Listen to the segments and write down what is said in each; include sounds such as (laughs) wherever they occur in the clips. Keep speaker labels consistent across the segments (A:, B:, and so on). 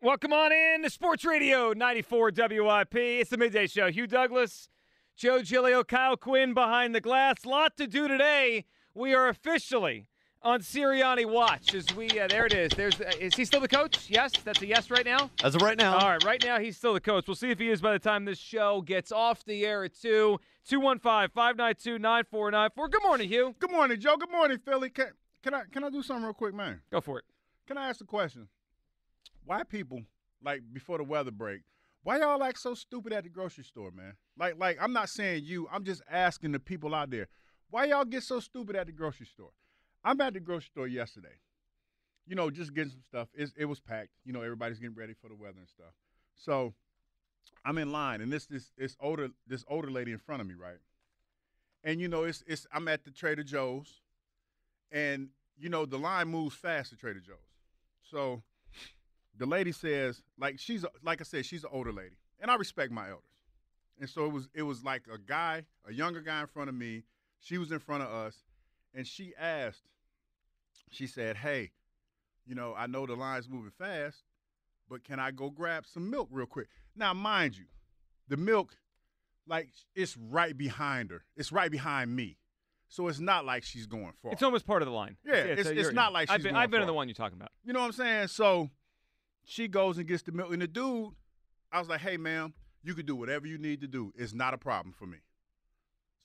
A: Welcome on in to Sports Radio 94 WIP. It's the midday show. Hugh Douglas, Joe Giglio, Kyle Quinn behind the glass. Lot to do today. We are officially on Sirianni watch. As we, uh, there it is. There's, uh, is he still the coach? Yes, that's a yes right now.
B: As of right now.
A: All right, right now he's still the coach. We'll see if he is by the time this show gets off the air at two. 215-592-9494. Good morning, Hugh.
C: Good morning, Joe. Good morning, Philly. Can, can I can I do something real quick, man?
A: Go for it.
C: Can I ask a question? Why people like before the weather break? Why y'all act so stupid at the grocery store, man? Like like I'm not saying you. I'm just asking the people out there. Why y'all get so stupid at the grocery store? I'm at the grocery store yesterday. You know, just getting some stuff. It, it was packed. You know, everybody's getting ready for the weather and stuff. So I'm in line, and this this this older this older lady in front of me, right? And you know, it's it's I'm at the Trader Joe's, and you know the line moves fast at Trader Joe's. So the lady says, like she's a, like I said, she's an older lady, and I respect my elders. And so it was it was like a guy, a younger guy in front of me. She was in front of us, and she asked, she said, "Hey, you know, I know the line's moving fast, but can I go grab some milk real quick?" Now, mind you, the milk, like it's right behind her. It's right behind me. So it's not like she's going far.
A: It's almost part of the line.
C: Yeah, it's,
A: so uh,
C: it's
A: you're-
C: not like she's
A: I've been, I've been in the one you're talking about.
C: You know what I'm saying? So she goes and gets the milk. And the dude, I was like, hey, ma'am, you can do whatever you need to do. It's not a problem for me.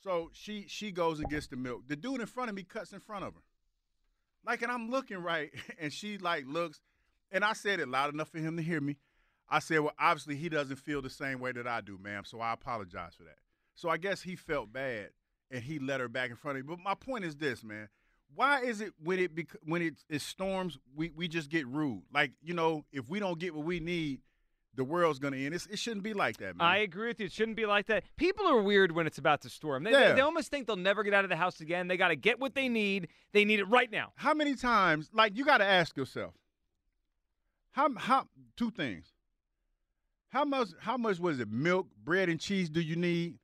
C: So she she goes and gets the milk. The dude in front of me cuts in front of her. Like, and I'm looking right, (laughs) and she like looks, and I said it loud enough for him to hear me. I said, well, obviously he doesn't feel the same way that I do, ma'am. So I apologize for that. So I guess he felt bad, and he let her back in front of me. But my point is this, man why is it when it bec- when it, it storms we, we just get rude like you know if we don't get what we need the world's gonna end it's, it shouldn't be like that man
A: I agree with you. It shouldn't be like that. People are weird when it's about to storm. They,
C: Yeah.
A: they, they almost think they'll never get out of the house again. They got to get what they need. They need it right now.
C: how many times like you got to ask yourself how how two things how much how much was it milk bread and cheese do you need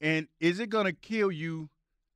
C: and is it gonna kill you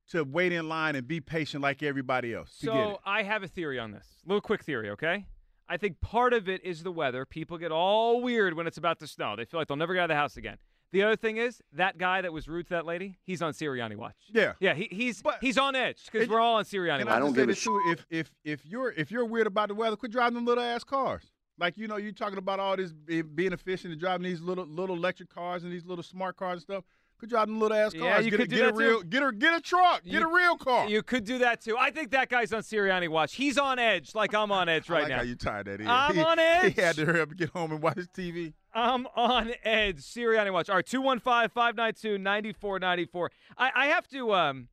C: to wait in line and be patient like everybody else to get it
A: So I have a theory on this. A little quick theory, okay? I think part of it is the weather. People get all weird when it's about to snow. They feel like they'll never get out of the house again. The other thing is that guy that was rude to that lady. He's on Sirianni watch.
C: Yeah.
A: yeah. He, he's
C: But-
A: he's on edge because we're all on Sirianni
C: And
A: watch.
C: I, don't say this too. If if if you're if you're weird about the weather, quit driving them little ass cars. Like you know, you're talking about all this being efficient and driving these little little electric cars and these little smart cars and stuff. Quit driving them little ass cars.
A: Yeah, you
C: get
A: could
C: a,
A: do
C: get a
A: that
C: real
A: too.
C: get a get a truck. Get
A: You-
C: a real car.
A: You could do that too. I think that guy's on Sirianni watch. He's on edge, like I'm on edge (laughs)
C: I
A: right
C: like
A: now.
C: how you tied that in.
A: I'm
C: he,
A: on edge.
C: He had to hurry up and get home and watch TV.
A: I'm on edge. Sirianni watch. All right, 215 592 9494. I have to, um,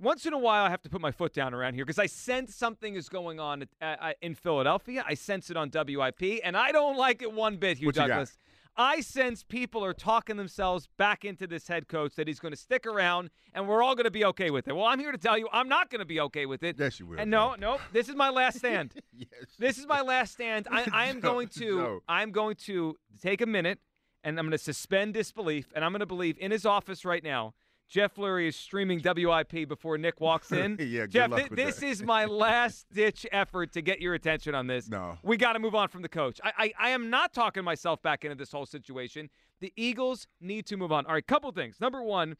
A: once in a while, I have to put my foot down around here because I sense something is going on at, uh, in Philadelphia. I sense it on WIP, and I don't like it one bit, Hugh
C: What?
A: Douglas. I sense people are talking themselves back into this head coach that he's going to stick around and we're all going to be okay with it. Well, I'm here to tell you I'm not going to be okay with it.
C: Yes, you will.
A: And no, no, this is my last stand. (laughs)
C: yes.
A: This is my last stand. I, (laughs) I am
C: Joe,
A: going to
C: Joe.
A: I'm going to take a minute and I'm going to suspend disbelief and I'm going to believe in his office right now. Jeff Lurie is streaming WIP before Nick walks in. (laughs)
C: Yeah, good
A: Jeff,
C: with
A: this
C: that.
A: is my (laughs) last ditch effort to get your attention on this.
C: No.
A: We got to move on from the coach. I, I, I am not talking myself back into this whole situation. The Eagles need to move on. All right, couple things. Number one,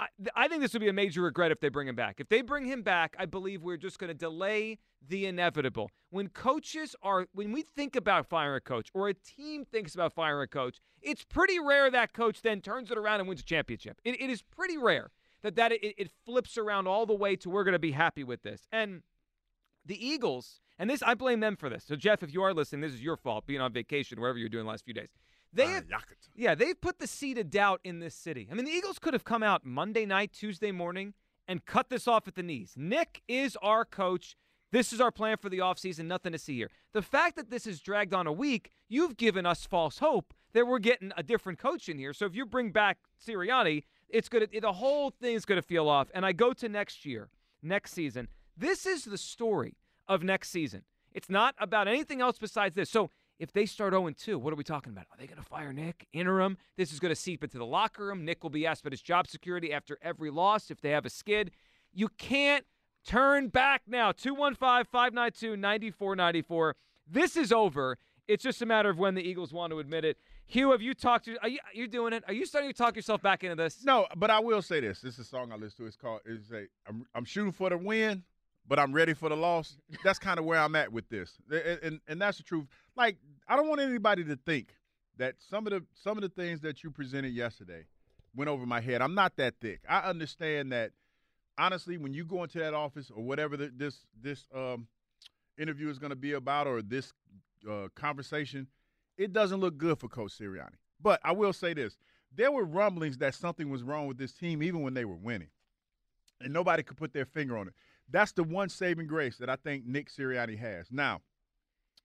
A: I, I think this would be a major regret if they bring him back. If they bring him back, I believe we're just going to delay the inevitable. When coaches are, when we think about firing a coach or a team thinks about firing a coach, it's pretty rare that coach then turns it around and wins a championship. it, it is pretty rare that that it, it flips around all the way to we're going to be happy with this. And the Eagles, and this I blame them for this. So Jeff, if you are listening, this is your fault being on vacation, wherever you're doing the last few days. They have, yeah, they've put the seed of doubt in this city. I mean, the Eagles could have come out Monday night, Tuesday morning, and cut this off at the knees. Nick is our coach. This is our plan for the offseason. Nothing to see here. The fact that this is dragged on a week, you've given us false hope that we're getting a different coach in here. So if you bring back Sirianni, it's gonna the whole thing is gonna feel off. And I go to next year, next season. This is the story of next season. It's not about anything else besides this. So if they start 0 2, what are we talking about? Are they going to fire Nick? Interim? This is going to seep into the locker room. Nick will be asked about his job security after every loss if they have a skid. You can't turn back now. 215 592 9494. This is over. It's just a matter of when the Eagles want to admit it. Hugh, have you talked to? Are you, are doing it? Are you starting to talk yourself back into this?
C: No, but I will say this. This is a song I listen to. It's called. It's a. I'm, I'm shooting for the win, but I'm ready for the loss. That's kind of where I'm at with this, and, and and that's the truth. Like I don't want anybody to think that some of the some of the things that you presented yesterday went over my head. I'm not that thick. I understand that. Honestly, when you go into that office or whatever the, this this um, interview is going to be about, or this uh, conversation it doesn't look good for Coach Sirianni. But I will say this there were rumblings that something was wrong with this team even when they were winning. And nobody could put their finger on it. That's the one saving grace that I think Nick Sirianni has. Now,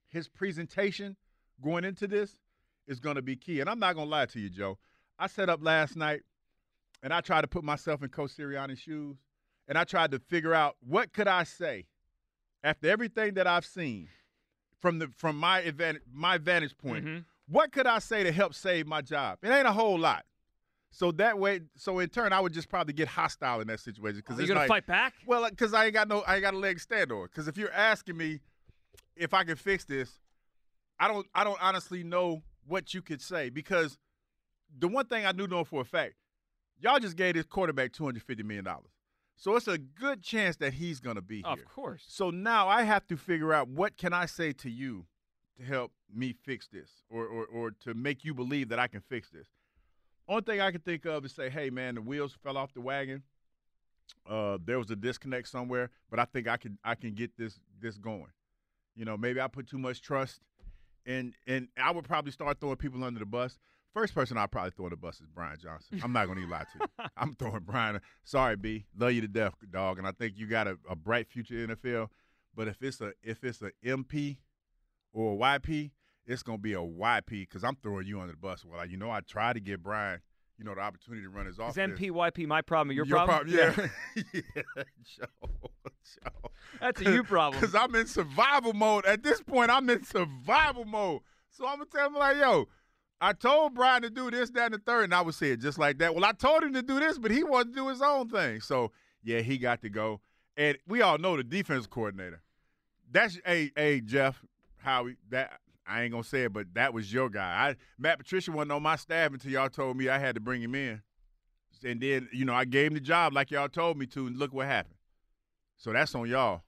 C: his presentation going into this is going to be key. And I'm not going to lie to you, Joe. I set up last night and I tried to put myself in Coach Sirianni's shoes and I tried to figure out what could I say after everything that I've seen – from the from my advantage my vantage point. Mm-hmm. What could I say to help save my job? It ain't a whole lot. So that way, so in turn, I would just probably get hostile in that situation because
A: you're gonna
C: like,
A: fight back.
C: Well, uh, because I ain't got no, I ain't got a leg to stand on. Because if you're asking me if I can fix this, I don't, I don't honestly know what you could say because the one thing I do know for a fact, y'all just gave this quarterback two hundred fifty million dollars. So it's a good chance that he's going to be here.
A: Of course.
C: So now I have to figure out what can I say to you to help me fix this or, or, or to make you believe that I can fix this. Only thing I can think of is say, hey, man, the wheels fell off the wagon. Uh, there was a disconnect somewhere, but I think I can I can get this this going. You know, maybe I put too much trust, and and I would probably start throwing people under the bus. First person I'll probably throw the bus is Brian Johnson. I'm not going to even lie to you. (laughs) I'm throwing Brian. Sorry, B. Love you to death, dog. And I think you got a, a bright future in the NFL. But if it's a if it's a MP or a YP, it's going to be a YP because I'm throwing you under the bus. Well, you know, I tried to get Brian, you know, the opportunity to run his office.
A: Is MP, YP my problem your,
C: your
A: problem?
C: problem? Yeah. yeah. (laughs) (laughs) Joe,
A: Joe. That's a you problem.
C: Because I'm in survival mode. At this point, I'm in survival mode. So I'm going to tell him, like, yo, I told Brian to do this, that, and the third, and I would say it just like that. Well, I told him to do this, but he wanted to do his own thing. So yeah, he got to go. And we all know the defense coordinator. That's a hey, Jeff Howie. That I ain't gonna say it, but that was your guy. I Matt Patricia wasn't on my staff until y'all told me I had to bring him in. And then, you know, I gave him the job like y'all told me to, and look what happened. So that's on y'all.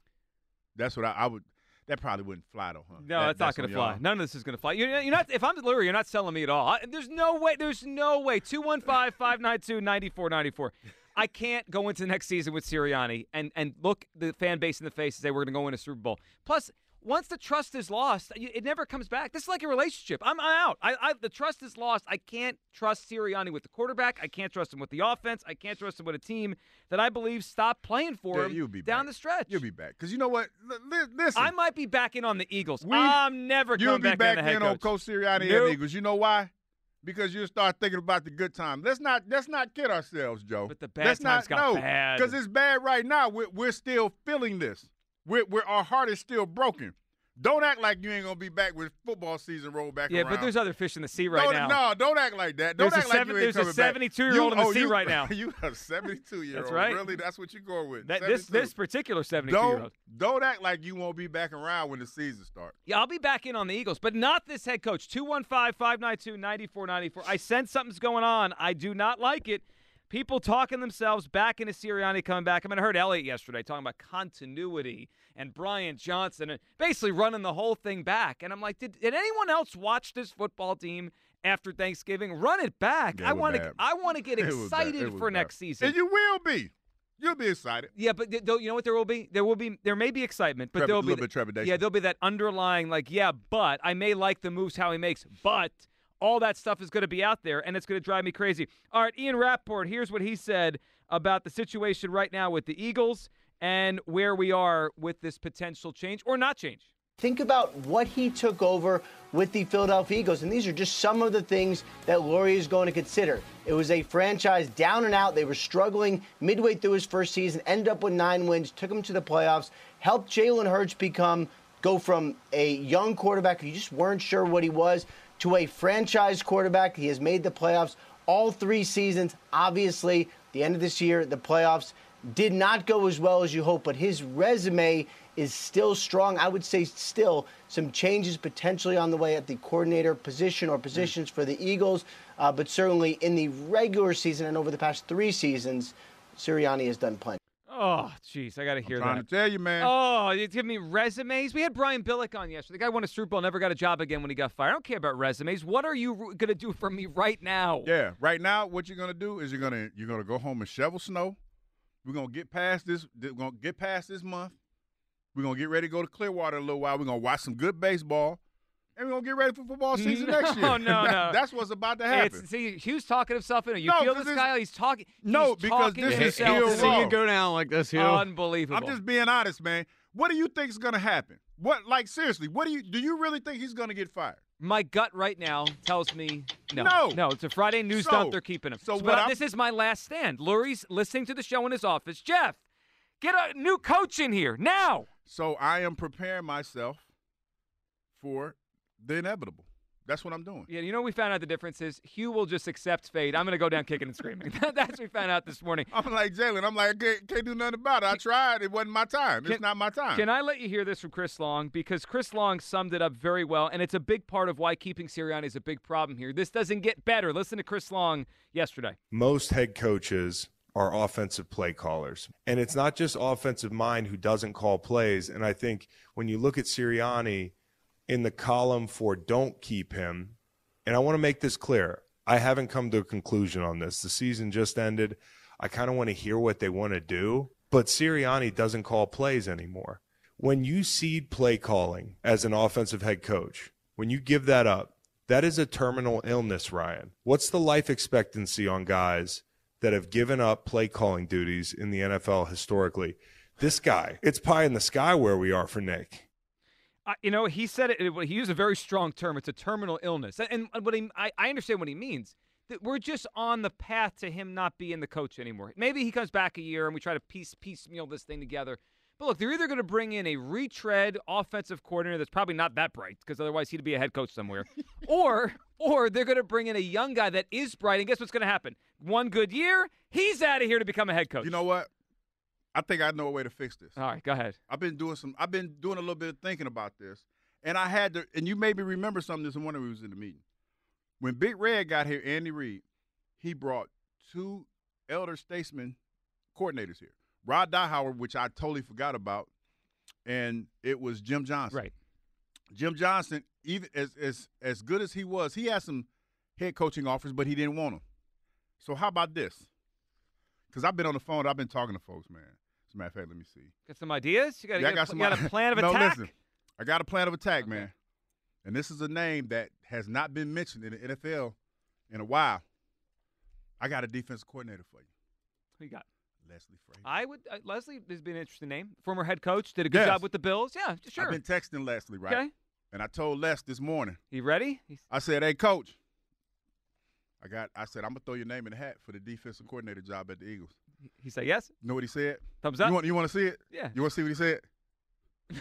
C: That's what I, I would that probably wouldn't fly though, huh?
A: No,
C: that,
A: that's, not going to fly. Y'all. None of this is going to fly. You're, you're, not. If I'm Lurie, you're not selling me at all. I, there's no way. There's no way. 215-592-9494. I can't go into next season with Sirianni and and look the fan base in the face and say we're going to go win a Super Bowl. Plus, once the trust is lost, it never comes back. This is like a relationship. I'm, out. I, I, the trust is lost. I can't trust Sirianni with the quarterback. I can't trust him with the offense. I can't trust him with a team that I believe stopped playing for
C: yeah,
A: him
C: you'll be
A: down
C: back.
A: the stretch.
C: You'll be back because you know what? L- listen,
A: I might be back in on the Eagles. We, I'm never gonna back in the Eagles.
C: you'll
A: be
C: back, back
A: in,
C: in on Coach Sirianni nope. and the Eagles. You know why? Because you start thinking about the good time. Let's not let's not kid ourselves, Joe.
A: But the bad
C: let's
A: times
C: not,
A: got
C: no,
A: bad.
C: Because it's bad right now. We're, we're still feeling this. We're, we're, our heart is still broken. Don't act like you ain't gonna be back with football season roll back
A: yeah,
C: around.
A: but there's other fish in the sea right
C: no,
A: now.
C: No, don't act like that. Don't
A: there's
C: act like
A: seven,
C: you ain't
A: There's a 72 year old in the
C: oh,
A: sea
C: you,
A: right now. (laughs)
C: you a 72 year old.
A: That's right.
C: Really, that's what you're going with.
A: That, this this particular 72
C: don't,
A: year old.
C: Don't act like you won't be back around when the season starts.
A: Yeah, I'll be back in on the Eagles, but not this head coach. 215 592 9494. I sense something's going on. I do not like it. People talking themselves back into Sirianni coming back. I mean, I heard Elliott yesterday talking about continuity and Brian Johnson and basically running the whole thing back. And I'm like, did, did anyone else watch this football team after Thanksgiving? Run it back.
C: Yeah, it
A: I want to. I want to get (laughs)
C: It was bad. It
A: excited for
C: bad.
A: next season.
C: And you will be. You'll be excited.
A: Yeah, but th- you know what there will be? There will be there may be excitement, but
C: Trep-
A: there will be
C: little bit trepidation.
A: Yeah, there'll be that underlying like, yeah, but I may like the moves how he makes, but all that stuff is going to be out there and it's going to drive me crazy. All right, Ian Rapoport, here's what he said about the situation right now with the Eagles and where we are with this potential change or not change.
B: Think about what he took over with the Philadelphia Eagles, and these are just some of the things that Lurie is going to consider. It was a franchise down and out. They were struggling midway through his first season, ended up with nine wins, took him to the playoffs, helped Jalen Hurts become go from a young quarterback who you just weren't sure what he was to a franchise quarterback. He has made the playoffs all three seasons. Obviously, the end of this year, the playoffs did not go as well as you hope, but his resume is still strong. I would say still some changes potentially on the way at the coordinator position or positions for the Eagles, uh, but certainly in the regular season and over the past three seasons, Sirianni has done plenty.
A: Oh, jeez, I got to hear that.
C: I'm Trying
A: that.
C: to tell you, man.
A: Oh, you give me resumes. We had Brian Billick on yesterday. The guy won a Super Bowl, never got a job again when he got fired. I don't care about resumes. What are you going to do for me right now?
C: Yeah, right now, what you're gonna do is you're gonna you're gonna go home and shovel snow. We're gonna get past this. We're gonna get past this month. We're gonna get ready to go to Clearwater a little while. We're gonna watch some good baseball, and we're gonna get ready for football season (laughs)
A: No,
C: next year.
A: no, no. (laughs)
C: That's what's about to happen.
A: It's, see, Hugh's talking himself in. it. You
C: No,
A: feel
C: 'cause
A: this
C: this-
A: guy? He's talking.
C: No,
A: he's
C: because
A: talking
C: this is
A: himself
C: Hill
A: into
C: See you
D: go down like this, Hill.
A: Unbelievable.
C: I'm just being honest, man. What do you think is gonna happen? What, like, seriously? What do you do? You really think he's gonna get fired?
A: My gut right now tells me no.
C: No.
A: No, it's a Friday news
C: So-
A: dump. They're keeping him.
C: so
A: but
C: what
A: I-
C: I'm-
A: this is my last stand. Lurie's listening to the show in his office. Jeff, get a new coach in here now.
C: So I am preparing myself for the inevitable. That's what I'm doing.
A: Yeah, you know, we found out the difference is Hugh will just accept fate. I'm going to go down kicking and screaming. (laughs) That's what we found out this morning.
C: I'm like Jalen. I'm like, I can't, can't do nothing about it. I tried. It wasn't my time.
A: Can-
C: it's not my time.
A: Can I let you hear this from Chris Long? Because Chris Long summed it up very well, and it's a big part of why keeping Sirianni is a big problem here. This doesn't get better. Listen to Chris Long yesterday.
E: most head coaches are offensive play callers. And it's not just offensive mind who doesn't call plays. And I think when you look at Sirianni in the column for don't keep him, and I want to make this clear, I haven't come to a conclusion on this. The season just ended. I kind of want to hear what they want to do, but Sirianni doesn't call plays anymore. When you cede play calling as an offensive head coach, when you give that up, that is a terminal illness, Ryan. What's the life expectancy on guys that have given up play calling duties in the NFL historically? This guy, it's pie in the sky where we are for Nick.
A: I, you know, he said it, it- He used a very strong term. It's a terminal illness, and, and what he, I, I understand what he means. That we're just on the path to him not being the coach anymore. Maybe he comes back a year and we try to piece piecemeal this thing together. But look, they're either going to bring in a retread offensive coordinator that's probably not that bright because otherwise he'd be a head coach somewhere, (laughs) or or they're going to bring in a young guy that is bright. And guess what's going to happen? One good year, he's out of here to become a head coach.
C: You know what? I think I know a way to fix this.
A: All right, go ahead.
C: I've been doing some. I've been doing a little bit of thinking about this, and I had to. And you made me remember something this morning. when We was in the meeting when Big Red got here. Andy Reid, he brought two elder statesman coordinators here. Rod Dowhower, which I totally forgot about, and it was Jim Johnson.
A: Right.
C: Jim Johnson, even as as as good as he was, he had some head coaching offers, but he didn't want them. So how about this? Because I've been on the phone, I've been talking to folks, man. As a matter of fact, let me see.
A: Got some ideas? You got,
C: Yeah,
A: you
C: got
A: got,
C: some
A: you got a (laughs) plan of
C: no,
A: attack?
C: listen. I got a plan of attack, man. And this is a name that has not been mentioned in the NFL in a while. I got a defensive coordinator for you,
A: Who you got?
C: Leslie Frazier.
A: I would. Uh, Leslie has been an interesting name. Former head coach, did a good
C: Yes.
A: job with the Bills. Yeah, sure.
C: I've been texting Leslie, right?
A: Okay.
C: And I told Les this morning.
A: You ready? He's,
C: I said, "Hey, coach, I got." I said, "I'm gonna throw your name in the hat for the defensive coordinator job at the Eagles."
A: He said yes.
C: You know what he said?
A: Thumbs up.
C: You want? You want to see it?
A: Yeah.
C: You want to see what he said? (laughs)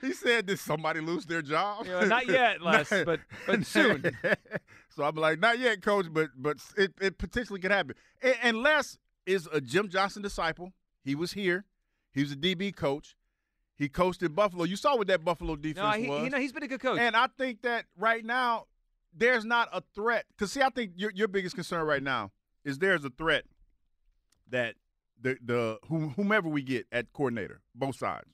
C: he said, "Did somebody lose their job?"
A: Yeah, not yet, (laughs) Les,
C: Not-
A: but- but soon. (laughs)
C: so I'm like, "Not yet, coach, but but it, it potentially could happen." And, and Les is a Jim Johnson disciple. He was here. He was a DB coach. He coached in Buffalo. You saw what that Buffalo defense
A: no, he,
C: was.
A: you know he's been a good coach.
C: And I think that right now, there's not a threat. Because see, I think your your biggest concern right now is there's a threat that the the whomever we get at coordinator, both sides,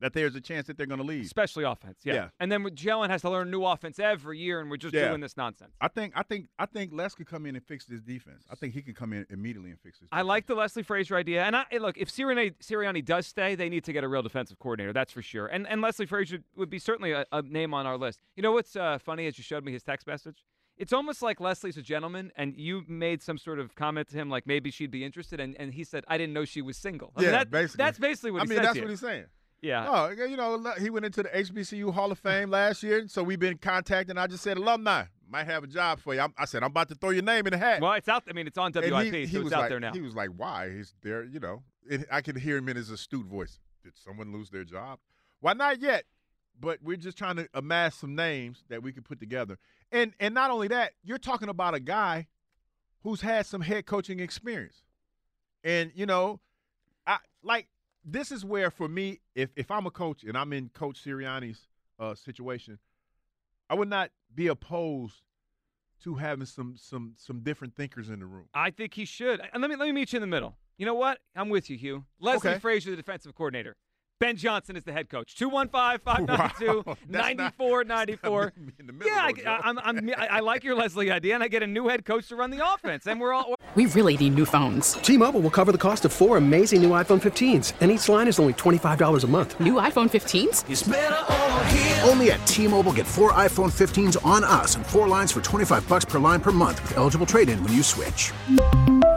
C: that there's a chance that they're going to leave,
A: especially offense. Yeah.
C: Yeah.
A: And then Jalen has to learn new offense every year, and we're just
C: Yeah.
A: doing this nonsense.
C: I think I think I think Les could come in and fix this defense. I think he could come in immediately and fix this.
A: I like the Leslie Frazier idea, and I look if Sirianni, Sirianni does stay, they need to get a real defensive coordinator. That's for sure. And and Leslie Frazier would be certainly a, a name on our list. You know what's uh, funny? As you showed me his text message, it's almost like Leslie's a gentleman, and you made some sort of comment to him like maybe she'd be interested, and, and he said I didn't know she was single. I mean,
C: Yeah,
A: that-
C: basically.
A: That's basically what
C: I
A: he
C: mean,
A: said
C: that's what he's saying.
A: Yeah.
C: Oh, you know, he went into the HBCU Hall of Fame last year, so we've been contacting. I just said, alumni might have a job for you. I'm, I said, I'm about to throw your name in the hat.
A: Well, it's out. I mean, it's on
C: And
A: WIP,
C: he,
A: so it's
C: was
A: out
C: like,
A: there now.
C: He was like, "Why? He's there." You know, it, I could hear him in his astute voice. Did someone lose their job? Why not yet? But we're just trying to amass some names that we can put together. And and not only that, you're talking about a guy who's had some head coaching experience. And you know, I like this is where for me, if if I'm a coach and I'm in Coach Sirianni's uh, situation, I would not be opposed to having some some some different thinkers in the room.
A: I think he should. And let me let me meet you in the middle. You know what? I'm with you, Hugh. Leslie
C: Okay.
A: Frazier, the defensive coordinator. Ben Johnson is the head coach. 215-592
C: Wow. (laughs) That's not-
A: 9494.
C: that's not in the middle,
A: Yeah, I, I'm, I'm, I I like your Leslie idea, and I get a new head coach to run the offense, and we're all. (laughs)
D: We really need new phones.
F: T-Mobile will cover the cost of four amazing new iPhone 15s, and each line is only $25 a month.
D: New iPhone 15s?
G: Only at T-Mobile get four iPhone 15s on us and four lines for 25 bucks per line per month with eligible trade-in when you switch.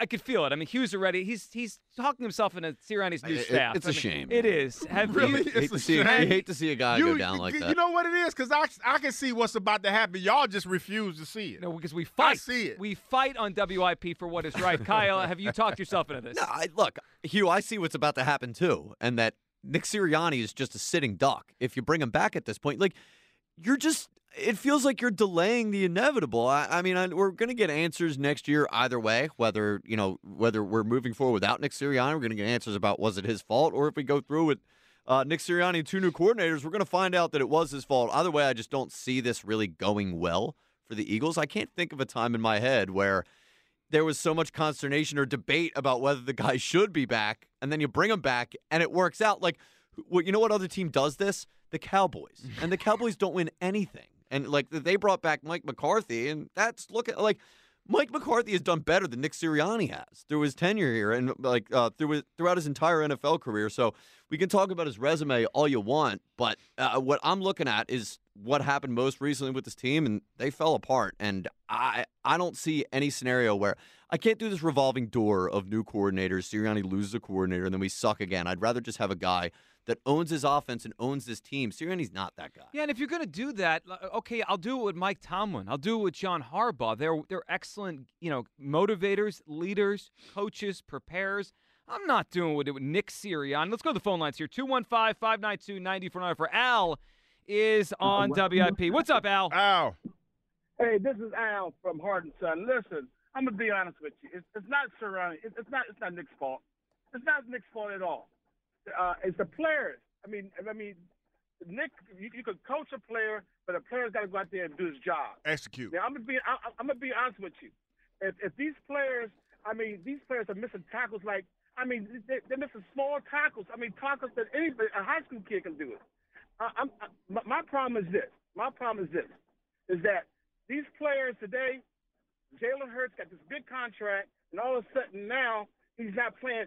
A: I could feel it. I mean, Hugh's already. He's he's talking himself into Sirianni's new
H: It- it-
A: staff.
H: it's
A: I
H: a
A: mean,
H: shame.
A: It is. Have
C: Really?
A: you?
C: It's
H: hate to
C: a
H: see you hate to see a guy
C: you,
H: go down like
C: you
H: that.
C: You know what it is? Because I, I can see what's about to happen. Y'all just refuse to see it.
A: No, because we fight.
C: I see it.
A: We fight on WIP for what is right. Kyle, have you talked yourself into this? (laughs)
H: No, I, look, Hugh, I see what's about to happen too, and that Nick Sirianni is just a sitting duck. If you bring him back at this point, like you're just, it feels like you're delaying the inevitable. I, I mean, I, we're going to get answers next year either way, whether you know whether we're moving forward without Nick Sirianni, we're going to get answers about was it his fault, or if we go through with uh, Nick Sirianni and two new coordinators, we're going to find out that it was his fault. Either way, I just don't see this really going well for the Eagles. I can't think of a time in my head where there was so much consternation or debate about whether the guy should be back, and then you bring him back, and it works out. Like, well, you know what other team does this? The Cowboys, and the Cowboys don't win anything. And like they brought back Mike McCarthy, and that's look at like Mike McCarthy has done better than Nick Sirianni has through his tenure here, and like uh, through his, throughout his entire NFL career. So we can talk about his resume all you want, but uh, what I'm looking at is what happened most recently with this team, and they fell apart. And I I don't see any scenario where I can't do this revolving door of new coordinators. Sirianni loses a coordinator, and then we suck again. I'd rather just have a guy that owns his offense and owns this team. Sirianni's not that guy.
A: Yeah, and if you're going to do that, uh, okay, I'll do it with Mike Tomlin. I'll do it with John Harbaugh. They're they're excellent, you know, motivators, leaders, coaches, preparers. I'm not doing it with Nick Sirianni. Let's go to the phone lines here. 215-592-9400 for Al is on WIP. What's up, Al?
C: Al.
I: Hey, this is Al from Hardin Son. Listen, I'm gonna be honest with you. It's, it's not Sirianni. It's, it's not. It's not Nick's fault. It's not Nick's fault at all. Uh, it's the players. I mean, I mean, Nick, you, you could coach a player, but a player's got to go out there and do his job.
C: Execute.
I: Now I'm gonna be I, I'm gonna be honest with you. If, if these players, I mean, these players are missing tackles like I mean, they, they're missing small tackles. I mean, tackles that anybody, a high school kid can do it. I, I'm, I, my, problem is this. My problem is this: is that these players today, Jalen Hurts got this big contract, and all of a sudden now he's not playing.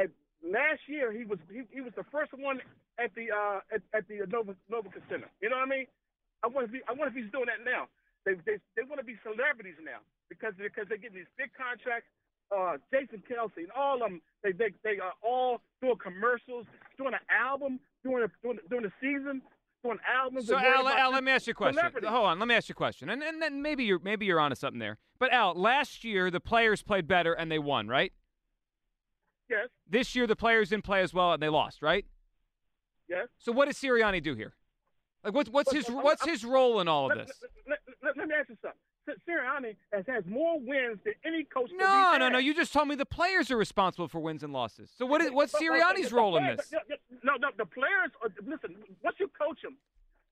I: At, last year he was he, he was the first one at the uh at, at the Nova Nova Center. You know what I mean? I wonder if he, I wonder if he's doing that now. They they they want to be celebrities now because because they're getting these big contracts. Uh, Jason Kelce and all of them, they they they are all doing commercials, doing an album, doing a, doing doing a season, doing albums.
A: So Al, Al, let me ask you a question. Hold on, let me ask you a question, and and then maybe you're maybe you're onto something there. But Al, last year the players played better and they won, right?
I: Yes,
A: This year the players didn't play as well and they lost, right?
I: yes.
A: So what does Sirianni do here? Like what's what's his what's his role in all of
I: let,
A: this?
I: Let, let- let me ask you something. Si- Sirianni has has more wins than any coach.
A: No, no, no. You just told me the players are responsible for wins and losses. So what is what's Sirianni's role in this?
I: No, no, the players. Are, listen, once you coach them,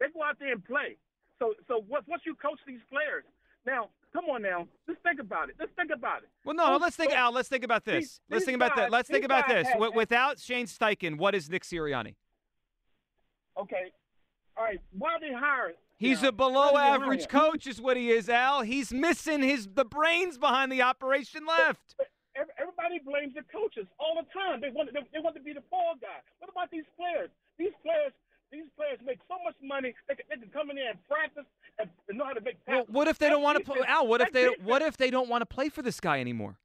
I: they go out there and play. So, so once you coach these players, now come on, now let's think about it. Let's think about it.
A: Well, no.
I: Oh,
A: Let's think,
I: oh,
A: Al. Let's think about this. let's think about that. Let's think about this. Without Shane Steichen, what is Nick Sirianni?
I: Okay, all right. Why they hire?
A: He's
I: now?
A: a below
I: Why did they hire
A: average coach, is what he is, Al. He's missing his the brains behind the operation left.
I: Ev- Everybody blames the coaches all the time. They want they, they want to be the fall guy. What about these players? These players these players make so much money. They can, they can come in there and practice and, know how to make.
A: Well, what if they don't want to play? Al, what if they what if they don't want to play for this guy anymore?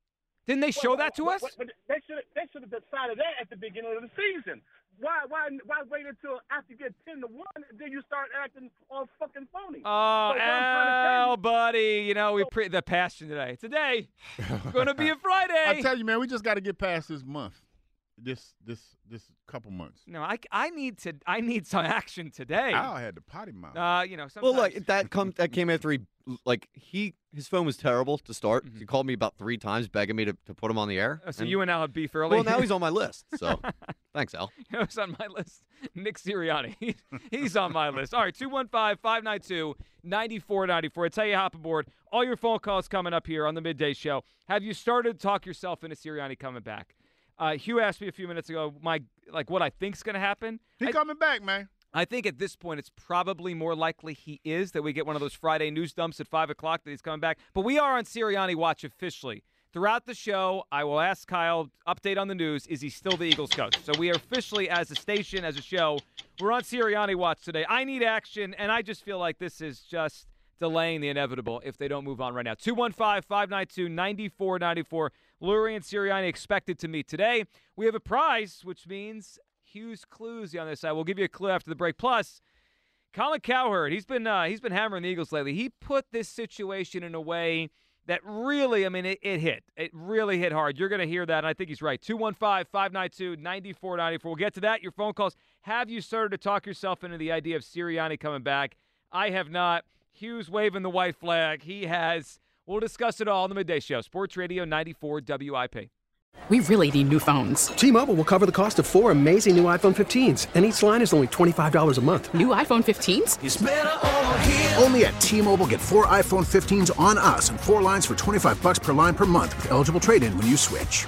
A: Didn't they show
I: Well,
A: that to
I: well,
A: us?
I: well, but They should they should have decided that at the beginning of the season. Why why why wait until after you get ten to one and then you start acting all fucking phony?
A: Oh,
I: So I'm trying to
A: Al, buddy, you know we pre- the passion today. Today, (laughs) gonna be a (laughs) Friday.
C: I tell you, man, we just got to get past this month, this this this couple months.
A: no, I, I need to I need some action today.
C: I had the potty mouth.
A: Uh, you know,
H: Well,
A: sometimes.
H: like that come that came after he like he his phone was terrible to start. He called me about three times begging me to, to put him on the air.
A: Oh, so
H: And-
A: you and Al had beef early.
H: well now he's on my (laughs) list. So (laughs) thanks, Al. (laughs)
A: He was on my list. Nick Sirianni. He's on my list. All right, 215 592 9494. I tell you, hop aboard. All your phone calls coming up here on the midday show. Have you started to talk yourself into Sirianni coming back? Uh, Hugh asked me a few minutes ago, my like what I think's going to happen.
C: He
A: I,
C: coming back, man.
A: I think at this point it's probably more likely he is that we get one of those Friday news dumps at five o'clock that he's coming back. But we are on Sirianni watch officially. Throughout the show, I will ask Kyle update on the news. Is he still the Eagles coach? So we are officially, as a station, as a show, we're on Sirianni watch today. I need action, and I just feel like this is just delaying the inevitable if they don't move on right now. 215 592 9494. Lurie and Sirianni expected to meet today. We have a prize, which means Hugh's Clues on this side. We'll give you a clue after the break. Plus, Colin Cowherd, he's been uh, he's been hammering the Eagles lately. He put this situation in a way that really, I mean, it, it hit. It really hit hard. You're going to hear that, and I think he's right. 215 592 9494. We'll get to that. Your phone calls. Have you started to talk yourself into the idea of Sirianni coming back? I have not. Hugh's waving the white flag. He has. We'll discuss it all on the midday show. Sports Radio 94 WIP.
D: We really need new phones.
F: T-Mobile will cover the cost of four amazing new iPhone 15s, and each line is only $25 a month.
D: New iPhone 15s?
G: Only at T-Mobile get four iPhone 15s on us and four lines for 25 bucks per line per month with eligible trade-in when you switch.